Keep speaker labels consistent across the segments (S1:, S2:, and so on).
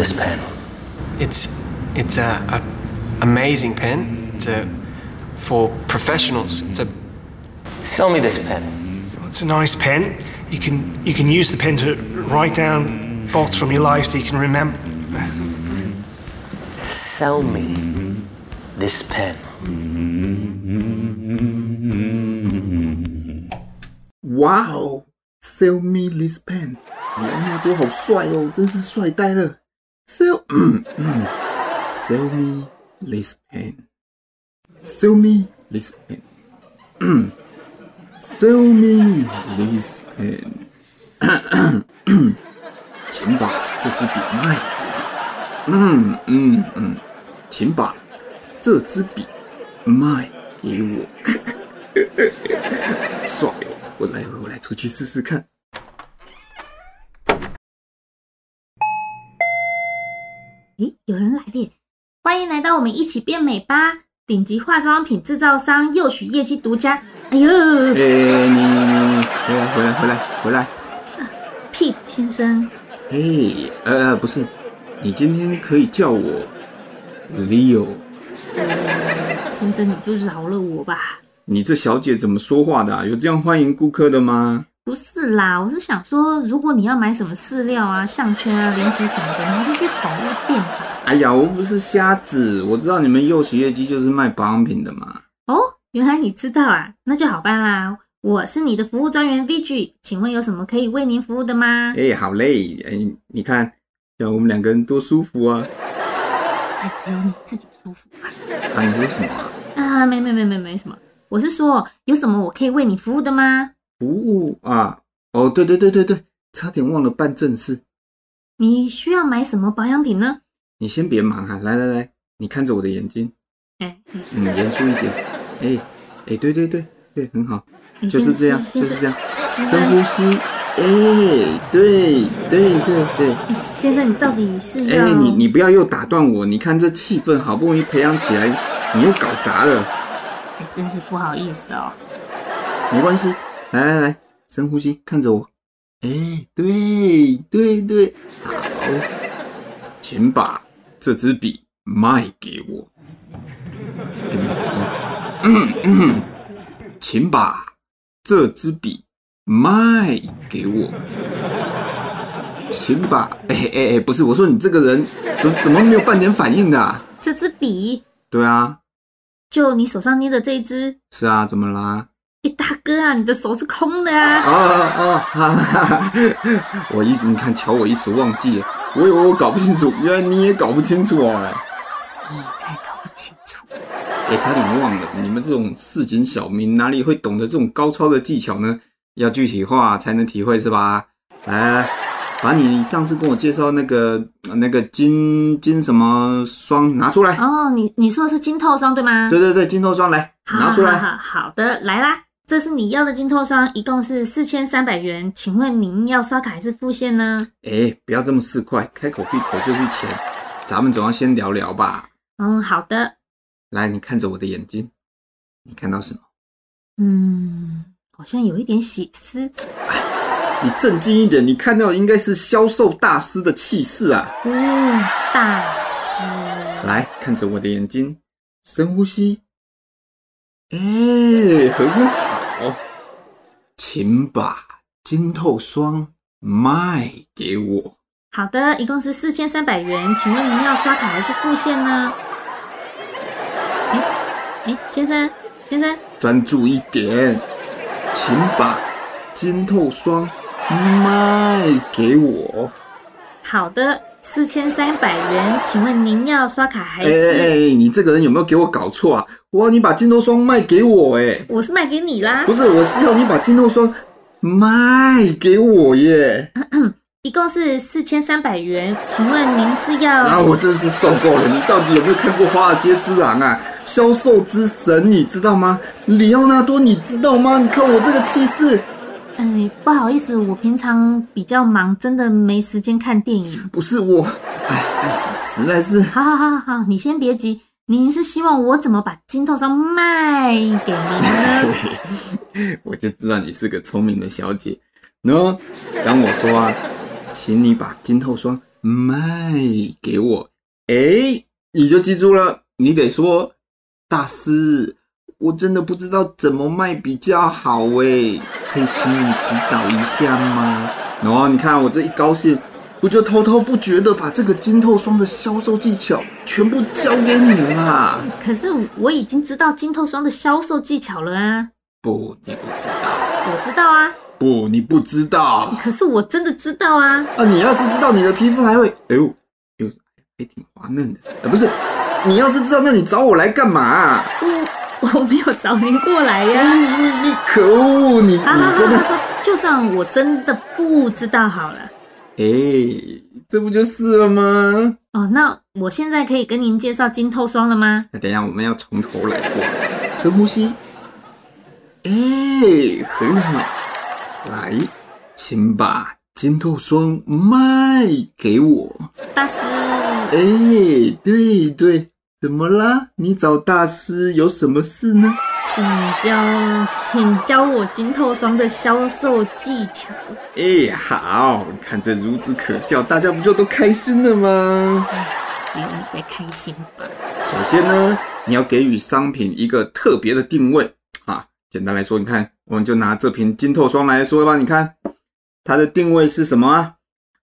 S1: Sell me this pen.
S2: It's it's a, a amazing pen. It's a for professionals. It's a
S1: Sell me this pen.
S3: It's a nice pen. You can you can use the pen to write down thoughts from your life so you can remember.
S1: Sell me this pen.
S4: Wow! Sell me this pen. 里奥纳多好帅哦，真是帅呆了。 Sell, sell me this pen. Sell me this pen. Sell me this pen. 请把这支笔卖给我。嗯嗯嗯，请把这支笔卖给我。帅哦！我来，我来出去试试看。
S5: 诶，有人来了！欢迎来到我们一起变美吧！顶级化妆品制造商又许业绩独家。哎呦！
S4: 哎，你你你你，回来回来回来回来
S5: ！Pete 先生。
S4: 哎，呃，不是，你今天可以叫我 Leo。
S5: 呃，先生，你就饶了我吧。
S4: 你这小姐怎么说话的？有这样欢迎顾客的吗？
S5: 不是啦，我是想说，如果你要买什么饲料啊、项圈啊、零食什么的，你还是去宠物店吧。
S4: 哎呀，我不是瞎子，我知道你们佑许业绩就是卖保养品的嘛。
S5: 哦，原来你知道啊，那就好办啦。我是你的服务专员 VG，请问有什么可以为您服务的吗？
S4: 哎，好嘞，哎，你看，我们两个人多舒服啊。
S5: 哎，只有你自己舒服吧。
S4: 啊，你说什么啊？
S5: 啊，没没没没没什么，我是说，有什么我可以为你服务的吗？
S4: 服务啊，哦，对对对对对，差点忘了办正事。
S5: 你需要买什么保养品呢？
S4: 你先别忙哈、啊，来来来，你看着我的眼睛，
S5: 哎，
S4: 嗯，严肃一点，哎哎，对对对对，很好，就是这样，就是这样，深呼吸，哎，对对对对，
S5: 先生，你到底是要？
S4: 哎，你你不要又打断我，你看这气氛好不容易培养起来，你又搞砸了，
S5: 哎，真是不好意思哦。
S4: 没关系。来来来，深呼吸，看着我。哎，对对对，好，请把这支笔卖给我。嗯嗯，请把这支笔卖给我。请把，哎哎哎，不是，我说你这个人怎怎么没有半点反应的啊？
S5: 这支笔？
S4: 对啊，
S5: 就你手上捏的这一支？
S4: 是啊，怎么啦？
S5: 哎，大哥啊，你的手是空的啊！
S4: 哦哦，哈哈哈！我一时你看，瞧我一时忘记了，我以为我搞不清楚，原来你也搞不清楚啊！
S5: 你才搞不清楚！
S4: 哎，差点忘了，你们这种市井小民哪里会懂得这种高超的技巧呢？要具体化才能体会是吧？来，把你上次跟我介绍那个那个金金什么霜拿出来。
S5: 哦，你你说的是金透霜对吗？
S4: 对对对，金透霜来拿出来。
S5: 好，好，好，好的，来啦。这是你要的金透霜，一共是四千三百元，请问您要刷卡还是付现呢？
S4: 哎，不要这么市侩，开口闭口就是钱，咱们总要先聊聊吧。
S5: 嗯，好的。
S4: 来，你看着我的眼睛，你看到什么？
S5: 嗯，好像有一点血丝。
S4: 哎，你正经一点，你看到应该是销售大师的气势啊。
S5: 嗯，大师。
S4: 来，看着我的眼睛，深呼吸。哎，很好。好，请把金透霜卖给我。
S5: 好的，一共是四千三百元，请问您要刷卡还是付现呢？哎哎，先生先生，
S4: 专注一点，请把金透霜卖给我。
S5: 好的。四千三百元，请问您要刷卡还是？
S4: 哎哎哎，你这个人有没有给我搞错啊？哇，你把金透霜卖给我哎！
S5: 我是卖给你啦。
S4: 不是，我是要你把金透霜卖给我耶。
S5: 一共是四千三百元，请问您是要？
S4: 啊，我真是受够了！你到底有没有看过《华尔街之狼》啊？销售之神，你知道吗？里奥纳多，你知道吗？你看我这个气势。
S5: 嗯，不好意思，我平常比较忙，真的没时间看电影。
S4: 不是我，哎，实在是。
S5: 好好好好，你先别急。您是希望我怎么把金透霜卖给您呢？
S4: 我就知道你是个聪明的小姐。喏，当我说啊，请你把金透霜卖给我。哎，你就记住了，你得说，大师，我真的不知道怎么卖比较好诶，可以请你指导一下吗？哦，你看我这一高兴，不就滔滔不绝的把这个金透霜的销售技巧全部交给你了？
S5: 可是我已经知道金透霜的销售技巧了啊！
S4: 不，你不知道。
S5: 我知道啊。
S4: 不，你不知道。
S5: 可是我真的知道啊！
S4: 啊，你要是知道，你的皮肤还会，哎呦，呦，还挺滑嫩的。啊，不是，你要是知道，那你找我来干嘛？
S5: 我我没有找您过来呀。
S4: 你你你可恶！你你真的，
S5: 就算我真的不知道好了。
S4: 哎，这不就是了吗？
S5: 哦，那我现在可以跟您介绍金透霜了吗？
S4: 那等一下我们要从头来过，深呼吸。哎，很好，来，请把金透霜卖给我。
S5: 大师。
S4: 哎，对对，怎么啦？你找大师有什么事呢？
S5: 请教，请教我金透霜的销售技巧。
S4: 哎，好，看着孺子可教，大家不就都开心了吗？
S5: 不用你再开心吧。
S4: 首先呢，你要给予商品一个特别的定位啊。简单来说，你看，我们就拿这瓶金透霜来说吧。你看，它的定位是什么啊？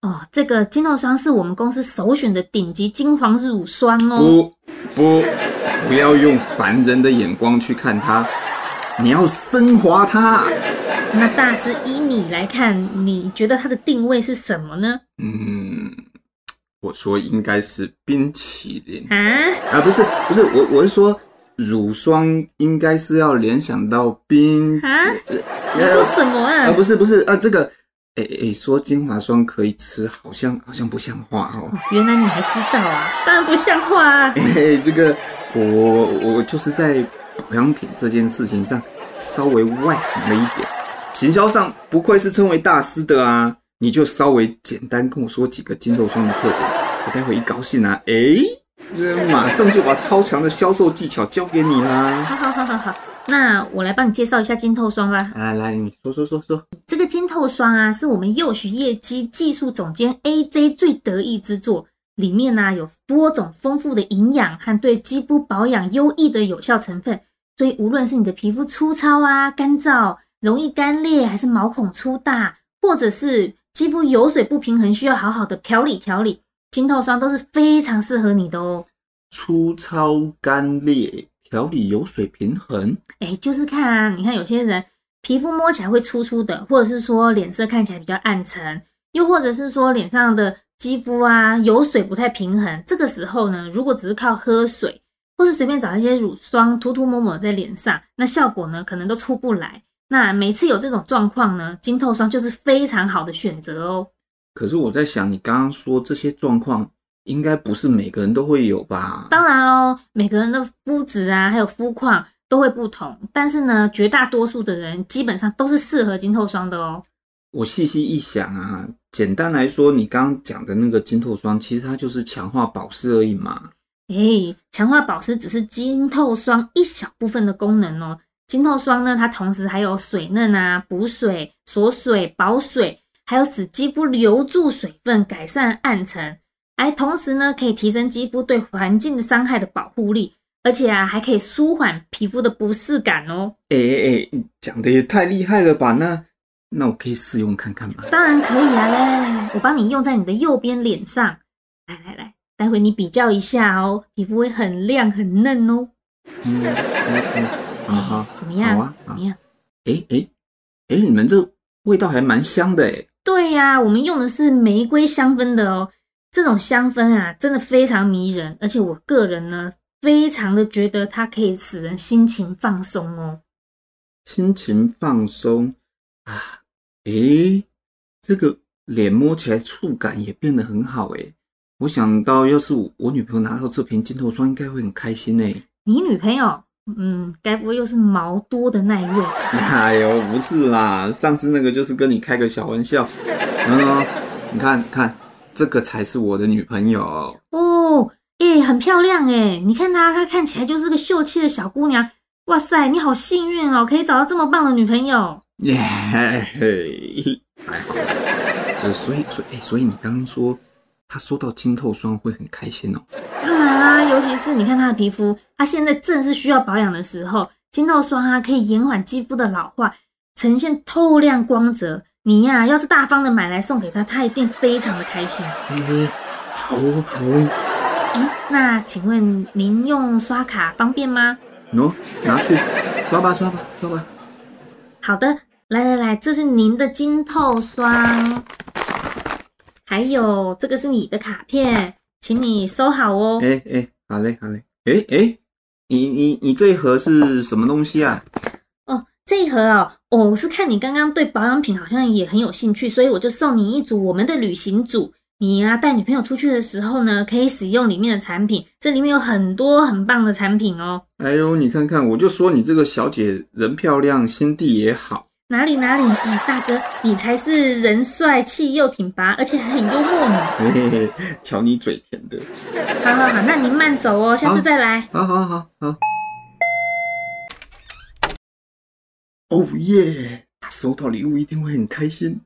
S5: 哦，这个晶透霜是我们公司首选的顶级金黄乳霜哦。
S4: 不不。不要用凡人的眼光去看它，你要升华它。
S5: 那大师依你来看，你觉得它的定位是什么呢？
S4: 嗯，我说应该是冰淇淋
S5: 啊
S4: 啊，不是不是，我我是说乳霜应该是要联想到冰
S5: 啊。你说什么啊？
S4: 啊，不是不是啊，这个哎哎，说精华霜可以吃，好像好像不像话哦。
S5: 原来你还知道啊？当然不像话啊。
S4: 哎，这个。我我就是在保养品这件事情上稍微外行了一点，行销上不愧是称为大师的啊！你就稍微简单跟我说几个金豆霜的特点，我待会一高兴啊，哎、欸，马上就把超强的销售技巧交给你啦！
S5: 好好好好好，那我来帮你介绍一下金透霜吧。
S4: 啊来，你说说说说，
S5: 这个金透霜啊，是我们幼许业绩技术总监 AJ 最得意之作。里面呢、啊、有多种丰富的营养和对肌肤保养优异的有效成分，所以无论是你的皮肤粗糙啊、干燥、容易干裂，还是毛孔粗大，或者是肌肤油水不平衡，需要好好的调理调理，金透霜都是非常适合你的哦。
S4: 粗糙干裂，调理油水平衡，
S5: 哎，就是看啊，你看有些人皮肤摸起来会粗粗的，或者是说脸色看起来比较暗沉，又或者是说脸上的。肌肤啊，油水不太平衡，这个时候呢，如果只是靠喝水，或是随便找一些乳霜涂涂抹抹在脸上，那效果呢，可能都出不来。那每次有这种状况呢，晶透霜就是非常好的选择哦。
S4: 可是我在想，你刚刚说这些状况，应该不是每个人都会有吧？
S5: 当然喽，每个人的肤质啊，还有肤况都会不同，但是呢，绝大多数的人基本上都是适合晶透霜的哦。
S4: 我细细一想啊，简单来说，你刚刚讲的那个晶透霜，其实它就是强化保湿而已嘛。
S5: 诶，强化保湿只是晶透霜一小部分的功能哦。晶透霜呢，它同时还有水嫩啊、补水、锁水、保水，还有使肌肤留住水分、改善暗沉，还同时呢，可以提升肌肤对环境的伤害的保护力，而且啊，还可以舒缓皮肤的不适感哦。
S4: 诶诶，讲的也太厉害了吧？那。那我可以试用看看吗？
S5: 当然可以啊！来来来来，我帮你用在你的右边脸上。来来来，待会你比较一下哦，皮肤会很亮很嫩哦。
S4: 嗯嗯嗯，好好，
S5: 怎么样？
S4: 好啊，
S5: 怎么样？
S4: 哎哎哎，你们这味道还蛮香的哎。
S5: 对呀、啊，我们用的是玫瑰香氛的哦。这种香氛啊，真的非常迷人，而且我个人呢，非常的觉得它可以使人心情放松哦。
S4: 心情放松啊。诶，这个脸摸起来触感也变得很好诶。我想到，要是我，女朋友拿到这瓶金头霜，应该会很开心诶。
S5: 你女朋友？嗯，该不会又是毛多的那一位？
S4: 哎呦，不是啦，上次那个就是跟你开个小玩笑。嗯，你看看，这个才是我的女朋友
S5: 哦。诶，很漂亮诶。你看她，她看起来就是个秀气的小姑娘。哇塞，你好幸运哦，可以找到这么棒的女朋友。
S4: 耶，还好。这所以所以，所以你刚刚说她收到晶透霜会很开心哦。
S5: 当然啦，尤其是你看她的皮肤，她现在正是需要保养的时候，晶透霜啊可以延缓肌肤的老化，呈现透亮光泽。你呀、啊，要是大方的买来送给他，他一定非常的开心。
S4: 嘿嘿，好哦，好哦。
S5: 哎，那请问您用刷卡方便吗？
S4: 喏，拿去刷吧，刷吧，刷吧。
S5: 好的，来来来，这是您的金透霜，还有这个是你的卡片，请你收好哦。
S4: 哎哎，好嘞，好嘞。哎哎，你你你这一盒是什么东西啊？
S5: 这一盒哦，我是看你刚刚对保养品好像也很有兴趣，所以我就送你一组我们的旅行组。你、啊，带女朋友出去的时候呢，可以使用里面的产品，这里面有很多很棒的产品哦。
S4: 哎呦，你看看，我就说你这个小姐人漂亮，心地也好。
S5: 哪里哪里，哎，大哥，你才是人帅气又挺拔，而且还很幽默呢。
S4: 嘿嘿嘿，瞧你嘴甜的。
S5: 好好好，那您慢走哦，下次再来。
S4: 好好好好。哦耶，他收到礼物一定会很开心。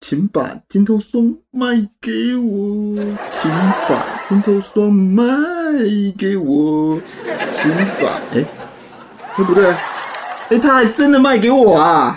S4: 请把金头霜卖给我，请把金头霜卖给我，请把……哎，对不对？哎，他还真的卖给我啊！